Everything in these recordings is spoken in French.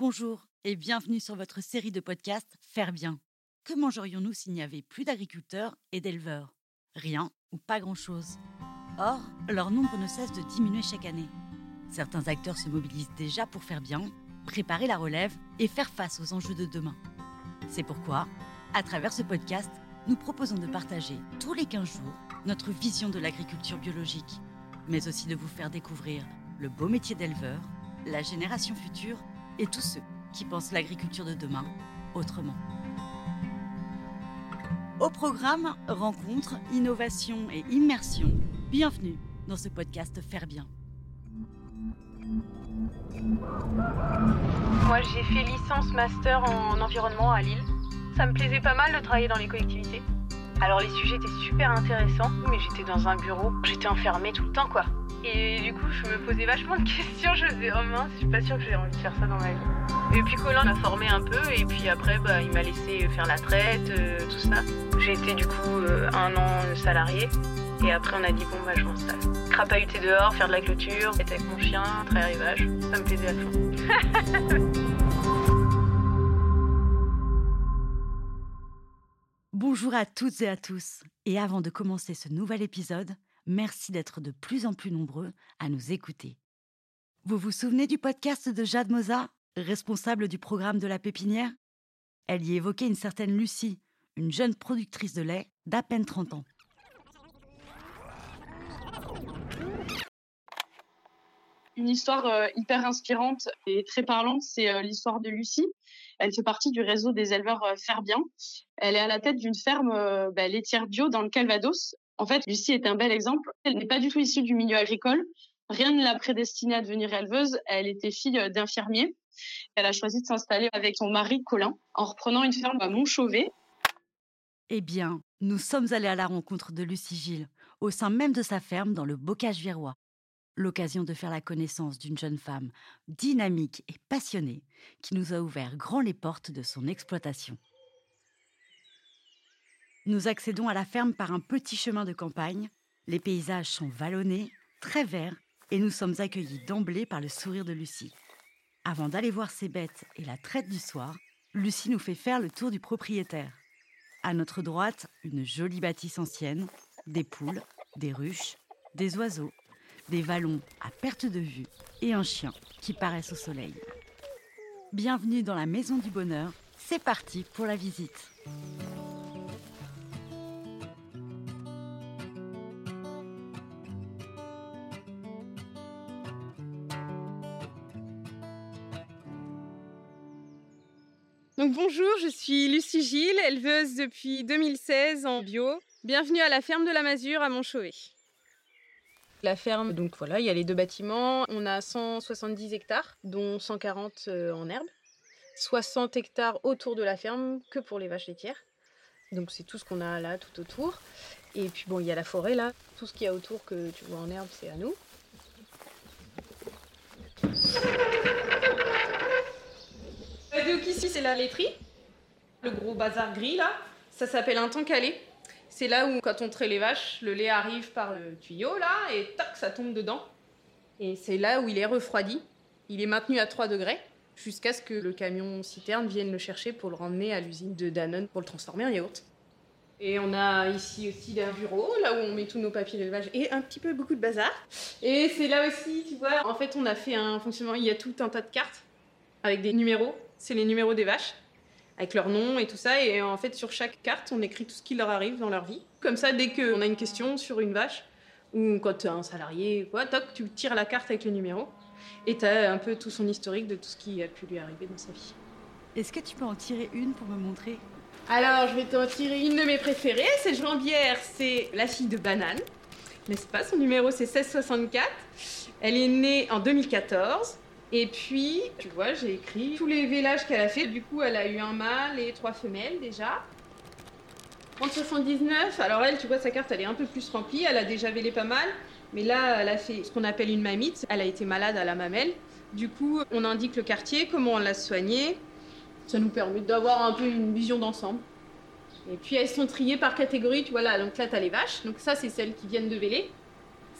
Bonjour et bienvenue sur votre série de podcasts Faire bien. Que mangerions-nous s'il n'y avait plus d'agriculteurs et d'éleveurs? Rien ou pas grand-chose. Or, leur nombre ne cesse de diminuer chaque année. Certains acteurs se mobilisent déjà pour faire bien, préparer la relève et faire face aux enjeux de demain. C'est pourquoi, à travers ce podcast, nous proposons de partager tous les 15 jours notre vision de l'agriculture biologique, mais aussi de vous faire découvrir le beau métier d'éleveur, la génération future et tous ceux qui pensent l'agriculture de demain autrement. Au programme Rencontres, Innovation et Immersion, bienvenue dans ce podcast Faire Bien. Moi j'ai fait licence master en environnement à Lille. Ça me plaisait pas mal de travailler dans les collectivités. Alors les sujets étaient super intéressants, mais j'étais dans un bureau, j'étais enfermée tout le temps quoi. Et du coup, je me posais vachement de questions. Je me disais, oh mince, je suis pas sûre que j'ai envie de faire ça dans ma vie. Et puis Colin m'a formé un peu, et puis après, bah, il m'a laissé faire la traite, euh, tout ça. J'ai été du coup euh, un an salarié. Et après, on a dit, bon, bah, je m'installe. Crapahuter dehors, faire de la clôture, être avec mon chien, très rivage. Ça me plaisait à fond. Bonjour à toutes et à tous. Et avant de commencer ce nouvel épisode, Merci d'être de plus en plus nombreux à nous écouter. Vous vous souvenez du podcast de Jade Moza, responsable du programme de la pépinière? Elle y évoquait une certaine Lucie, une jeune productrice de lait d'à peine 30 ans. Une histoire euh, hyper inspirante et très parlante, c'est euh, l'histoire de Lucie. Elle fait partie du réseau des éleveurs euh, Ferbien. Elle est à la tête d'une ferme bah, laitière bio dans le Calvados. En fait, Lucie est un bel exemple. Elle n'est pas du tout issue du milieu agricole. Rien ne l'a prédestinée à devenir éleveuse. Elle était fille euh, d'infirmier. Elle a choisi de s'installer avec son mari Colin en reprenant une ferme à Montchauvet. Eh bien, nous sommes allés à la rencontre de Lucie Gilles, au sein même de sa ferme dans le Bocage virois. L'occasion de faire la connaissance d'une jeune femme dynamique et passionnée qui nous a ouvert grand les portes de son exploitation. Nous accédons à la ferme par un petit chemin de campagne. Les paysages sont vallonnés, très verts, et nous sommes accueillis d'emblée par le sourire de Lucie. Avant d'aller voir ses bêtes et la traite du soir, Lucie nous fait faire le tour du propriétaire. À notre droite, une jolie bâtisse ancienne, des poules, des ruches, des oiseaux, des vallons à perte de vue et un chien qui paraissent au soleil. Bienvenue dans la maison du bonheur, c'est parti pour la visite. Donc bonjour, je suis Lucie Gilles, éleveuse depuis 2016 en bio. Bienvenue à la ferme de la Masure à Montchauvet. La ferme, donc voilà, il y a les deux bâtiments. On a 170 hectares, dont 140 euh, en herbe. 60 hectares autour de la ferme, que pour les vaches laitières. Donc c'est tout ce qu'on a là, tout autour. Et puis bon, il y a la forêt là. Tout ce qu'il y a autour que tu vois en herbe, c'est à nous. Donc ici, c'est la laiterie. Le gros bazar gris, là, ça s'appelle un temps calé. C'est là où, quand on traite les vaches, le lait arrive par le tuyau, là, et tac, ça tombe dedans. Et c'est là où il est refroidi. Il est maintenu à 3 degrés jusqu'à ce que le camion citerne vienne le chercher pour le ramener à l'usine de Danone pour le transformer en yaourt. Et on a ici aussi un bureau, là où on met tous nos papiers d'élevage et un petit peu beaucoup de bazar. Et c'est là aussi, tu vois, en fait, on a fait un fonctionnement, il y a tout un tas de cartes avec des numéros c'est les numéros des vaches, avec leur nom et tout ça. Et en fait, sur chaque carte, on écrit tout ce qui leur arrive dans leur vie. Comme ça, dès qu'on a une question sur une vache, ou quand tu as un salarié, quoi, toc, tu tires la carte avec le numéro. Et tu as un peu tout son historique de tout ce qui a pu lui arriver dans sa vie. Est-ce que tu peux en tirer une pour me montrer? Alors, je vais t'en tirer une de mes préférées. Cette jambière, c'est la fille de Banane, n'est-ce pas Son numéro, c'est 1664. Elle est née en 2014. Et puis, tu vois, j'ai écrit tous les vélages qu'elle a fait. Du coup, elle a eu un mâle et trois femelles déjà. En 79, alors elle, tu vois, sa carte, elle est un peu plus remplie. Elle a déjà vélé pas mal. Mais là, elle a fait ce qu'on appelle une mamite. Elle a été malade à la mamelle. Du coup, on indique le quartier, comment on l'a soignée. Ça nous permet d'avoir un peu une vision d'ensemble. Et puis, elles sont triées par catégorie. Tu vois, là, donc là, tu as les vaches. Donc ça, c'est celles qui viennent de véler.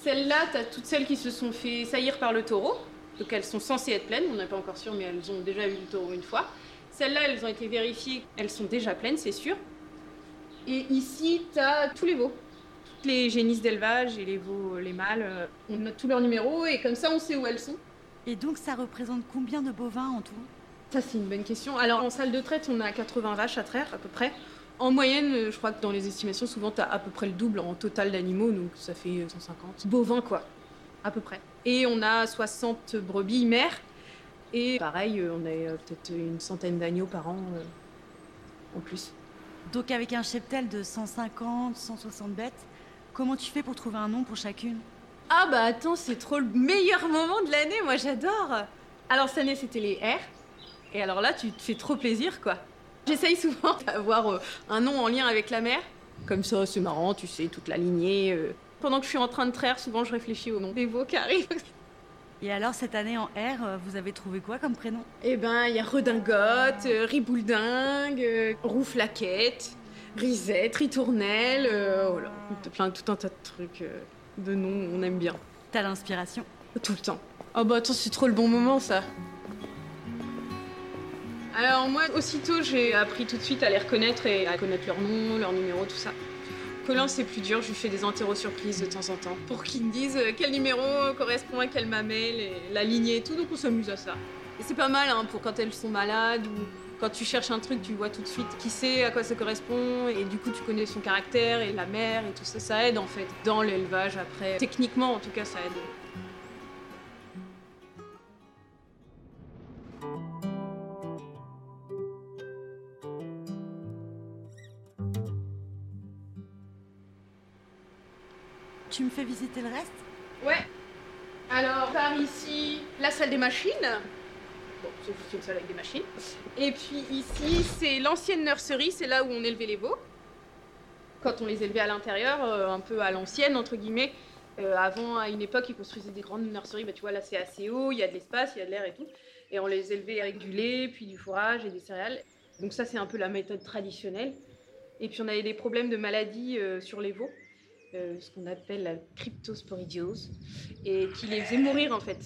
Celles-là, tu as toutes celles qui se sont fait saillir par le taureau. Donc elles sont censées être pleines, on n'est pas encore sûr, mais elles ont déjà eu le taureau une fois. Celles-là, elles ont été vérifiées, elles sont déjà pleines, c'est sûr. Et ici, tu as tous les veaux. Toutes les génisses d'élevage et les veaux, les mâles, euh, on note tous leurs numéros et comme ça, on sait où elles sont. Et donc ça représente combien de bovins en tout? Ça, c'est une bonne question. Alors, en salle de traite, on a 80 vaches à traire, à peu près. En moyenne, euh, je crois que dans les estimations, souvent, tu as à peu près le double en total d'animaux, donc ça fait 150 bovins, quoi, à peu près. Et on a 60 brebis mères. Et pareil, euh, on a euh, peut-être une centaine d'agneaux par an en plus. Donc avec un cheptel de 150, 160 bêtes, comment tu fais pour trouver un nom pour chacune? Ah bah attends, c'est trop le meilleur moment de l'année, moi j'adore Alors cette année c'était les R, et alors là tu te fais trop plaisir quoi. J'essaye souvent d'avoir un nom en lien avec la mer, comme ça c'est marrant, tu sais, toute la lignée. Pendant que je suis en train de traire, souvent je réfléchis au nom des veaux qui arrivent. Et alors, cette année en R, euh, vous avez trouvé quoi comme prénom? Eh ben, il y a Redingote, euh, Ribouldingue, euh, Rouflaquette, Risette, Ritournelle, euh, voilà. Plein, tout un tas de trucs, euh, de noms, on aime bien. T'as l'inspiration? Tout le temps. Oh bah attends, c'est trop le bon moment ça. Alors moi, aussitôt, j'ai appris tout de suite à les reconnaître et à connaître leur nom, leur numéro, tout ça. Colin, c'est plus dur, je lui fais des interros surprises de temps en temps pour qu'il me dise euh, quel numéro correspond à quelle mamelle, et la lignée et tout, donc on s'amuse à ça. Et c'est pas mal hein, pour quand elles sont malades ou quand tu cherches un truc, tu vois tout de suite qui sait à quoi ça correspond et du coup tu connais son caractère et la mère et tout ça, ça aide en fait dans l'élevage après. Techniquement en tout cas, ça aide. Tu me fais visiter le reste? Ouais. Alors, par ici, la salle des machines. Bon, c'est une salle avec des machines. Et puis ici, c'est l'ancienne nurserie, c'est là où on élevait les veaux. Quand on les élevait à l'intérieur, euh, un peu à l'ancienne, entre guillemets. Euh, avant, à une époque, ils construisaient des grandes nurseries. Bah, tu vois, là, c'est assez haut, il y a de l'espace, il y a de l'air et tout. Et on les élevait avec du lait, puis du fourrage et des céréales. Donc ça, c'est un peu la méthode traditionnelle. Et puis on avait des problèmes de maladies euh, sur les veaux. Euh, ce qu'on appelle la cryptosporidiose, et qui les faisait mourir en fait.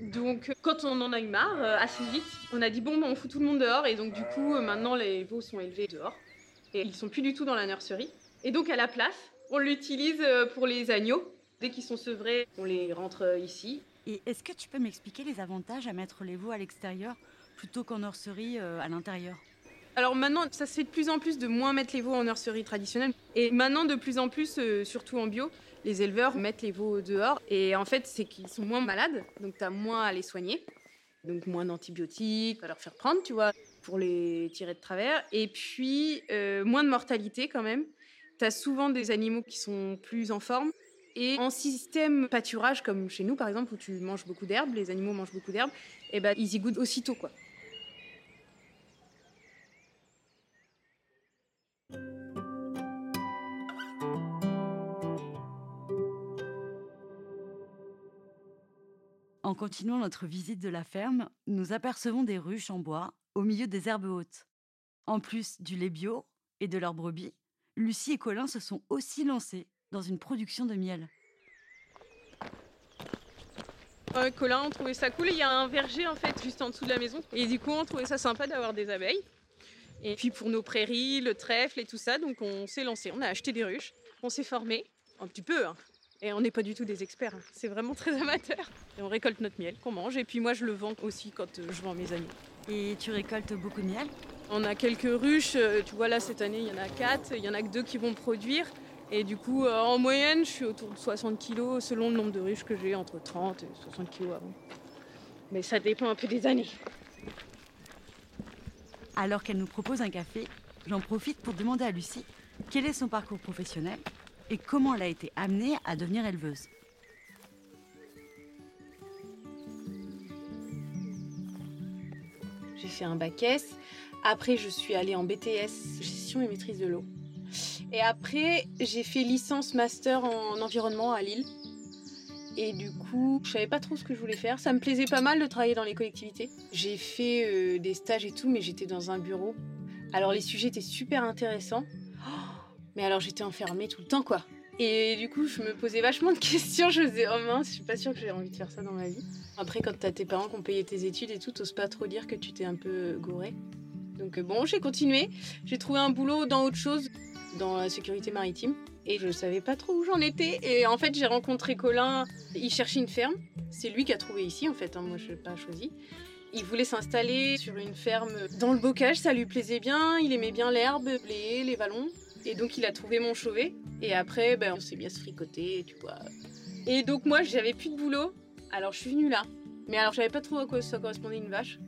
Donc, quand on en a eu marre, euh, assez vite, on a dit bon, bah, on fout tout le monde dehors, et donc du coup, euh, maintenant les veaux sont élevés dehors, et ils sont plus du tout dans la nurserie. Et donc, à la place, on l'utilise euh, pour les agneaux. Dès qu'ils sont sevrés, on les rentre euh, ici. Et est-ce que tu peux m'expliquer les avantages à mettre les veaux à l'extérieur plutôt qu'en nurserie euh, à l'intérieur? Alors maintenant, ça se fait de plus en plus de moins mettre les veaux en nurserie traditionnelle. Et maintenant, de plus en plus, euh, surtout en bio, les éleveurs mettent les veaux dehors. Et en fait, c'est qu'ils sont moins malades, donc tu as moins à les soigner. Donc moins d'antibiotiques, à leur faire prendre, tu vois, pour les tirer de travers. Et puis, euh, moins de mortalité quand même. Tu as souvent des animaux qui sont plus en forme. Et en système pâturage, comme chez nous par exemple, où tu manges beaucoup d'herbes, les animaux mangent beaucoup d'herbes, et ben ils y goûtent aussitôt, quoi. Continuant notre visite de la ferme, nous apercevons des ruches en bois au milieu des herbes hautes. En plus du lait bio et de leurs brebis, Lucie et Colin se sont aussi lancés dans une production de miel. Euh, Colin, on trouvait ça cool. Il y a un verger en fait juste en dessous de la maison. Et du coup, on trouvait ça sympa d'avoir des abeilles. Et puis pour nos prairies, le trèfle et tout ça, donc on s'est lancé. On a acheté des ruches. On s'est formé un petit peu. hein. Et on n'est pas du tout des experts. hein. C'est vraiment très amateur. Et on récolte notre miel qu'on mange. Et puis moi, je le vends aussi quand euh, je vends mes agneaux. Et tu récoltes beaucoup de miel? On a quelques ruches. euh, Tu vois là, cette année, il y en a quatre. Il y en a que deux qui vont produire. Et du coup, euh, en moyenne, je suis autour de 60 kilos selon le nombre de ruches que j'ai, entre 30 et 60 kilos avant. Mais ça dépend un peu des années. Alors qu'elle nous propose un café, j'en profite pour demander à Lucie quel est son parcours professionnel? Et comment elle a été amenée à devenir éleveuse. J'ai fait un bac S. Après, je suis allée en BTS, gestion et maîtrise de l'eau. Et après, j'ai fait licence master en environnement à Lille. Et du coup, je savais pas trop ce que je voulais faire. Ça me plaisait pas mal de travailler dans les collectivités. J'ai fait euh, des stages et tout, mais j'étais dans un bureau. Alors les sujets étaient super intéressants. Mais alors j'étais enfermée tout le temps, quoi. Et du coup, je me posais vachement de questions. Je me disais, oh mince, je suis pas sûre que j'ai envie de faire ça dans ma vie. Après, quand t'as tes parents qui ont payé tes études et tout, t'oses pas trop dire que tu t'es un peu gouré. Donc bon, j'ai continué. J'ai trouvé un boulot dans autre chose, dans la sécurité maritime. Et je savais pas trop où j'en étais. Et en fait, j'ai rencontré Colin. Il cherchait une ferme. C'est lui qui a trouvé ici, en fait. Hein. Moi, je l'ai pas choisi. Il voulait s'installer sur une ferme dans le bocage, ça lui plaisait bien, il aimait bien l'herbe, les les vallons. Et donc il a trouvé mon chevet. Et après, ben, on s'est bien se fricoter, tu vois. Et donc moi, j'avais plus de boulot. Alors je suis venue là. Mais alors, j'avais pas trop à quoi ça correspondait une vache.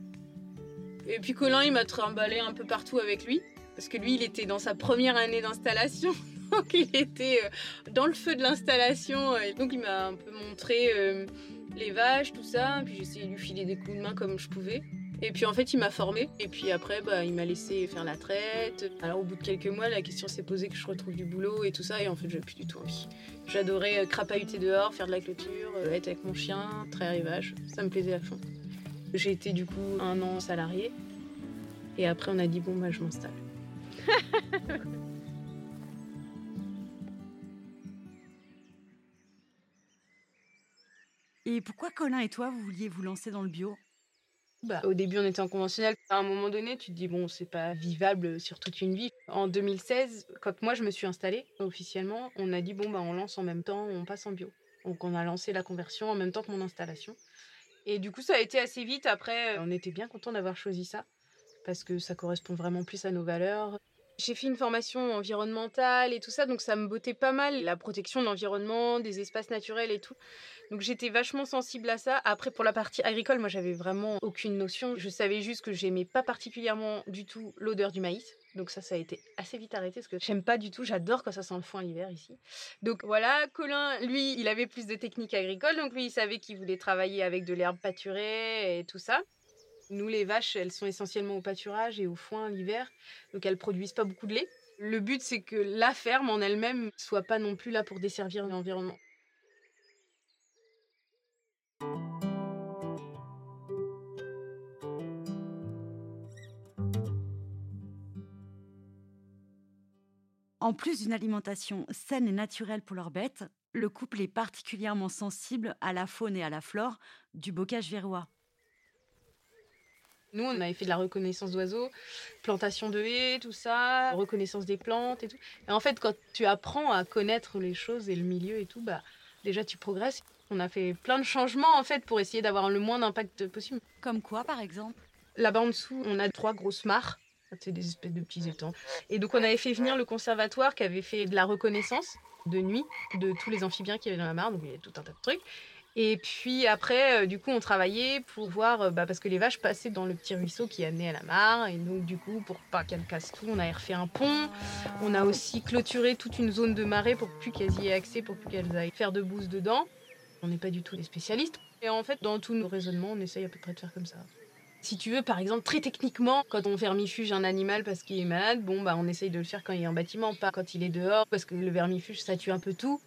Et puis Colin, il m'a trimballé un peu partout avec lui. Parce que lui, il était dans sa première année d'installation. Donc il était euh, dans le feu de l'installation. Et donc il m'a un peu montré euh, les vaches, tout ça. Puis j'ai essayé de lui filer des coups de main comme je pouvais. Et puis en fait, il m'a formé. Et puis après, bah, il m'a laissé faire la traite. Alors au bout de quelques mois, la question s'est posée que je retrouve du boulot et tout ça. Et en fait, j'avais plus du tout envie. J'adorais euh, crapahuter dehors, faire de la clôture, être avec mon chien, traire les. Ça me plaisait à fond. J'ai été du coup un an salarié. Et après, on a dit, bon, bah, je m'installe. Et pourquoi Colin et toi, vous vouliez vous lancer dans le bio? Bah, au début, on était en conventionnel. À un moment donné, tu te dis, bon, c'est pas vivable sur toute une vie. En 2016, quand moi je me suis installée officiellement, on a dit, bon, bah, on lance en même temps, on passe en bio. Donc, on a lancé la conversion en même temps que mon installation. Et du coup, ça a été assez vite. Après, on était bien content d'avoir choisi ça parce que ça correspond vraiment plus à nos valeurs. J'ai fait une formation environnementale et tout ça, donc ça me bottait pas mal la protection de l'environnement, des espaces naturels et tout. Donc j'étais vachement sensible à ça. Après, pour la partie agricole, moi j'avais vraiment aucune notion. Je savais juste que j'aimais pas particulièrement du tout l'odeur du maïs. Donc ça, ça a été assez vite arrêté parce que j'aime pas du tout. J'adore quand ça sent le foin l'hiver ici. Donc voilà, Colin, lui, il avait plus de techniques agricoles. Donc lui, il savait qu'il voulait travailler avec de l'herbe pâturée et tout ça. Nous, les vaches, elles sont essentiellement au pâturage et au foin l'hiver, donc elles produisent pas beaucoup de lait. Le but, c'est que la ferme en elle-même soit pas non plus là pour desservir l'environnement. En plus d'une alimentation saine et naturelle pour leurs bêtes, le couple est particulièrement sensible à la faune et à la flore du bocage verrois. Nous, on avait fait de la reconnaissance d'oiseaux, plantation de haies, tout ça, reconnaissance des plantes et tout. Et en fait, quand tu apprends à connaître les choses et le milieu et tout, bah déjà tu progresses. On a fait plein de changements en fait pour essayer d'avoir le moins d'impact possible. Comme quoi, par exemple? Là-bas en dessous, on a trois grosses mares. C'est des espèces de petits étangs. Et donc, on avait fait venir le conservatoire qui avait fait de la reconnaissance de nuit de tous les amphibiens qui y avait dans la mare. Donc, il y a tout un tas de trucs. Et puis après, euh, du coup, on travaillait pour voir, euh, bah, parce que les vaches passaient dans le petit ruisseau qui amenait à la mare. Et donc, du coup, pour pas qu'elles cassent tout, on a refait un pont. On a aussi clôturé toute une zone de marée pour plus qu'elles y aient accès, pour plus qu'elles aillent faire de bouse dedans. On n'est pas du tout des spécialistes. Et en fait, dans tous nos raisonnements, on essaye à peu près de faire comme ça. Si tu veux, par exemple, très techniquement, quand on vermifuge un animal parce qu'il est malade, bon, bah, on essaye de le faire quand il est en bâtiment, pas quand il est dehors, parce que le vermifuge, ça tue un peu tout.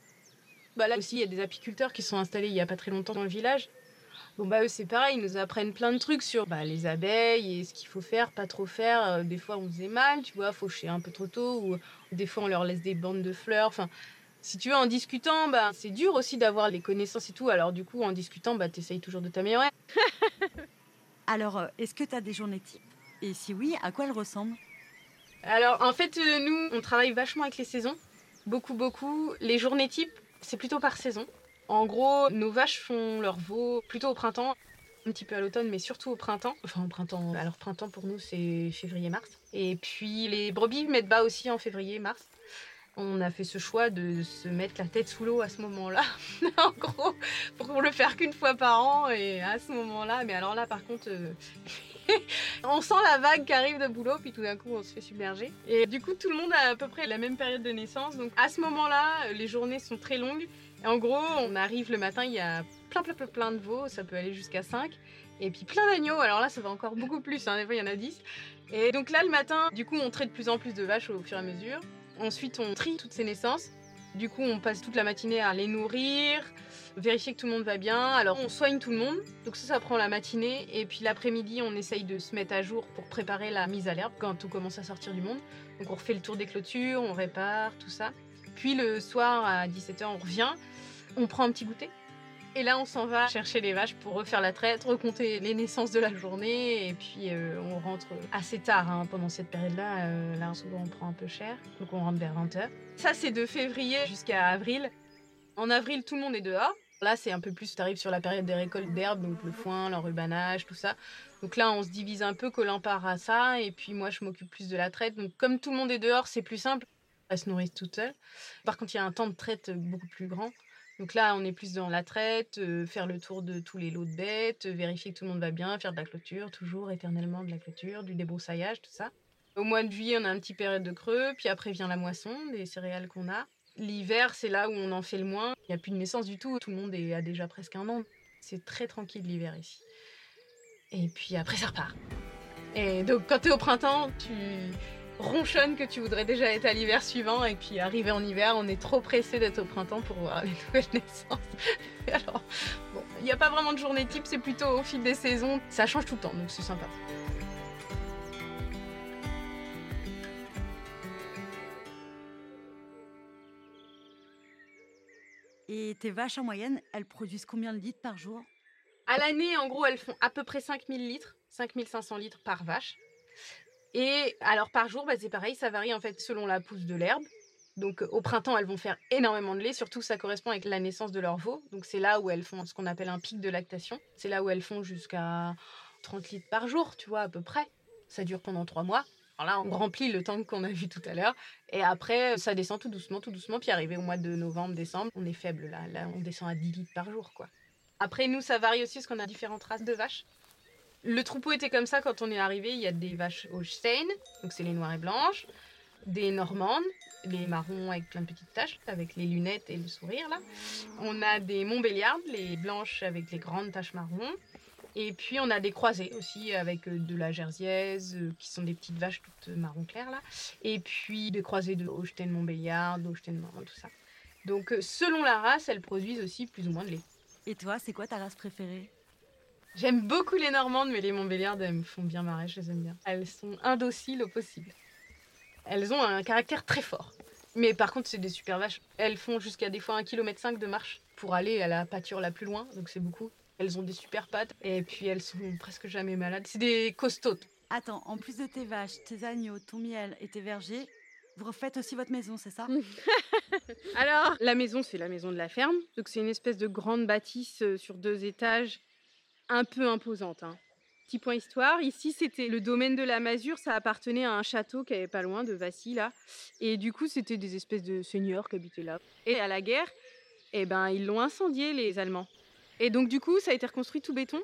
Bah là aussi, il y a des apiculteurs qui sont installés il y a pas très longtemps dans le village. Bon bah eux c'est pareil, ils nous apprennent plein de trucs sur bah, les abeilles et ce qu'il faut faire, pas trop faire. Euh, des fois on faisait mal, tu vois, faucher un peu trop tôt ou des fois on leur laisse des bandes de fleurs. Enfin, si tu veux en discutant, bah c'est dur aussi d'avoir les connaissances et tout. Alors du coup en discutant, bah t'essayes toujours de t'améliorer. Alors euh, est-ce que tu as des journées types? Et si oui, à quoi elles ressemblent? Alors en fait euh, nous on travaille vachement avec les saisons, beaucoup beaucoup. Les journées types c'est plutôt par saison. En gros, nos vaches font leur veau plutôt au printemps, un petit peu à l'automne, mais surtout au printemps. Enfin, au printemps. Alors, printemps pour nous, c'est février-mars. Et puis, les brebis mettent bas aussi en février-mars. On a fait ce choix de se mettre la tête sous l'eau à ce moment-là. en gros, pour le faire qu'une fois par an et à ce moment-là. Mais alors là, par contre, euh, on sent la vague qui arrive de boulot, puis tout d'un coup, on se fait submerger. Et du coup, tout le monde a à peu près la même période de naissance. Donc à ce moment-là, les journées sont très longues. Et en gros, on arrive le matin, il y a plein, plein, plein, plein de veaux, ça peut aller jusqu'à 5. Et puis plein d'agneaux, alors là, ça va encore beaucoup plus, hein. des fois, il y en a 10. Et donc là, le matin, du coup, on traite de plus en plus de vaches au fur et à mesure. Ensuite, on trie toutes ces naissances. Du coup, on passe toute la matinée à les nourrir, vérifier que tout le monde va bien. Alors, on soigne tout le monde. Donc ça, ça prend la matinée. Et puis l'après-midi, on essaye de se mettre à jour pour préparer la mise à l'herbe quand tout commence à sortir du monde. Donc on refait le tour des clôtures, on répare, tout ça. Puis le soir à 17h, on revient, on prend un petit goûter. Et là, on s'en va chercher les vaches pour refaire la traite, recompter les naissances de la journée. Et puis, euh, on rentre assez tard hein, pendant cette période-là. Euh, là, souvent, on prend un peu cher. Donc, on rentre vers 20h. Ça, c'est de février jusqu'à avril. En avril, tout le monde est dehors. Là, c'est un peu plus, tu arrives sur la période des récoltes d'herbes, donc le foin, l'enrubanage, tout ça. Donc là, on se divise un peu, Colin part à ça, et puis moi, je m'occupe plus de la traite. Donc comme tout le monde est dehors, c'est plus simple. Elle se nourrit toute seule. Par contre, il y a un temps de traite beaucoup plus grand. Donc là, on est plus dans la traite, faire le tour de tous les lots de bêtes, vérifier que tout le monde va bien, faire de la clôture, toujours éternellement de la clôture, du débroussaillage, tout ça. Au mois de juillet, on a un petit période de creux, puis après vient la moisson des céréales qu'on a. L'hiver, c'est là où on en fait le moins. Il n'y a plus de naissance du tout, tout le monde est, a déjà presque un an. C'est très tranquille l'hiver ici. Et puis après, ça repart. Et donc, quand tu es au printemps, tu ronchonnes que tu voudrais déjà être à l'hiver suivant. Et puis, arrivé en hiver, on est trop pressé d'être au printemps pour voir les nouvelles naissances. Alors, bon, il n'y a pas vraiment de journée type, c'est plutôt au fil des saisons. Ça change tout le temps, donc c'est sympa. Et tes vaches en moyenne, elles produisent combien de litres par jour? À l'année, en gros, elles font à peu près 5000 litres, 5500 litres par vache. Et alors par jour, bah, c'est pareil, ça varie en fait selon la pousse de l'herbe. Donc au printemps, elles vont faire énormément de lait, surtout ça correspond avec la naissance de leur veau. Donc c'est là où elles font ce qu'on appelle un pic de lactation. C'est là où elles font jusqu'à 30 litres par jour, tu vois, à peu près. Ça dure pendant trois mois. Alors là, on remplit le tank qu'on a vu tout à l'heure. Et après, ça descend tout doucement, tout doucement. Puis arrivé au mois de novembre, décembre, on est faible là. Là, on descend à 10 litres par jour, quoi. Après, nous, ça varie aussi parce qu'on a différentes races de vaches. Le troupeau était comme ça quand on est arrivé. Il y a des vaches Holstein, donc c'est les noires et blanches, des Normandes, les marrons avec plein de petites taches, avec les lunettes et le sourire là. On a des Montbéliardes, les blanches avec les grandes taches marron. Et puis on a des croisés aussi avec euh, de la jersiaise, euh, qui sont des petites vaches toutes marron clair là. Et puis des croisés de Holstein Montbéliard, d'Holstein marron, tout ça. Donc euh, selon la race, elles produisent aussi plus ou moins de lait. Et toi, c'est quoi ta race préférée? J'aime beaucoup les Normandes, mais les Montbéliardes, elles me font bien marrer, je les aime bien. Elles sont indociles au possible. Elles ont un caractère très fort. Mais par contre, c'est des super vaches. Elles font jusqu'à des fois 1,5 km de marche pour aller à la pâture la plus loin, donc c'est beaucoup. Elles ont des super pattes et puis elles sont presque jamais malades. C'est des costauds. Attends, en plus de tes vaches, tes agneaux, ton miel et tes vergers, vous refaites aussi votre maison, c'est ça? Alors, la maison, c'est la maison de la ferme. Donc, c'est une espèce de grande bâtisse euh, sur deux étages, un peu imposante. hein. Petit point histoire, ici c'était le domaine de la Masure, ça appartenait à un château qui est pas loin de Vassy là. Et du coup c'était des espèces de seigneurs qui habitaient là. Et à la guerre, eh ben ils l'ont incendié les Allemands. Et donc du coup ça a été reconstruit tout béton.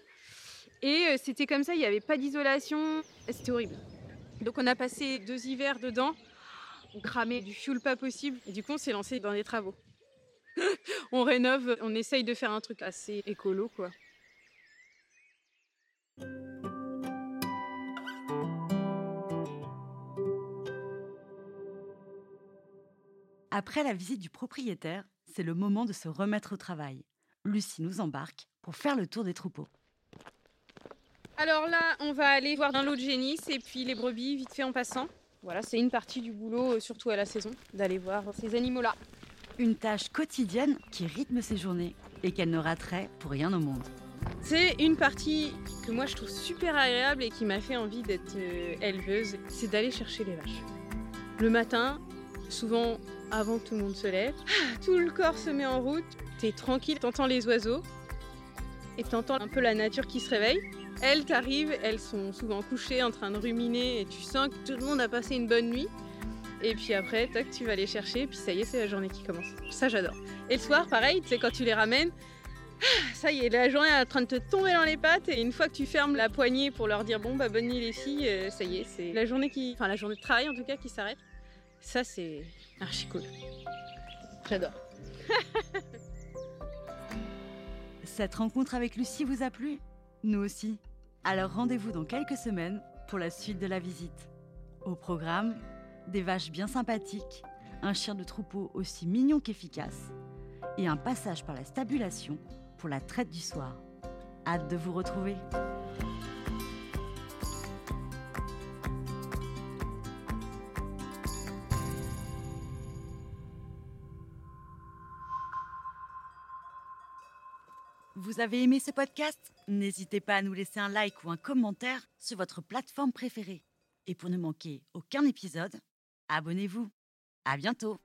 Et euh, c'était comme ça, il n'y avait pas d'isolation, c'était horrible. Donc on a passé deux hivers dedans, on cramait du fuel pas possible, et du coup on s'est lancé dans des travaux. on rénove, on essaye de faire un truc assez écolo quoi. Après la visite du propriétaire, c'est le moment de se remettre au travail. Lucie nous embarque pour faire le tour des troupeaux. Alors là, on va aller voir un lot de génisse et puis les brebis vite fait en passant. Voilà, c'est une partie du boulot, euh, surtout à la saison, d'aller voir ces animaux-là. Une tâche quotidienne qui rythme ses journées et qu'elle ne raterait pour rien au monde. C'est une partie que moi je trouve super agréable et qui m'a fait envie d'être euh, éleveuse, c'est d'aller chercher les vaches. Le matin, souvent avant que tout le monde se lève, tout le corps se met en route, t'es tranquille, t'entends les oiseaux et t'entends un peu la nature qui se réveille. Elles t'arrivent, elles sont souvent couchées en train de ruminer et tu sens que tout le monde a passé une bonne nuit. Et puis après, tac, tu vas les chercher, et puis ça y est, c'est la journée qui commence. Ça, j'adore. Et le soir, pareil, tu sais, quand tu les ramènes, ça y est, la journée est en train de te tomber dans les pattes et une fois que tu fermes la poignée pour leur dire bon bah bonne nuit les filles, euh, ça y est, c'est la journée qui, enfin la journée de travail en tout cas qui s'arrête. Ça c'est archi cool. J'adore. Cette rencontre avec Lucie vous a plu? Nous aussi. Alors rendez-vous dans quelques semaines pour la suite de la visite. Au programme, des vaches bien sympathiques, un chien de troupeau aussi mignon qu'efficace et un passage par la stabulation pour la traite du soir. Hâte de vous retrouver. Vous avez aimé ce podcast N'hésitez pas à nous laisser un like ou un commentaire sur votre plateforme préférée. Et pour ne manquer aucun épisode, abonnez-vous. À bientôt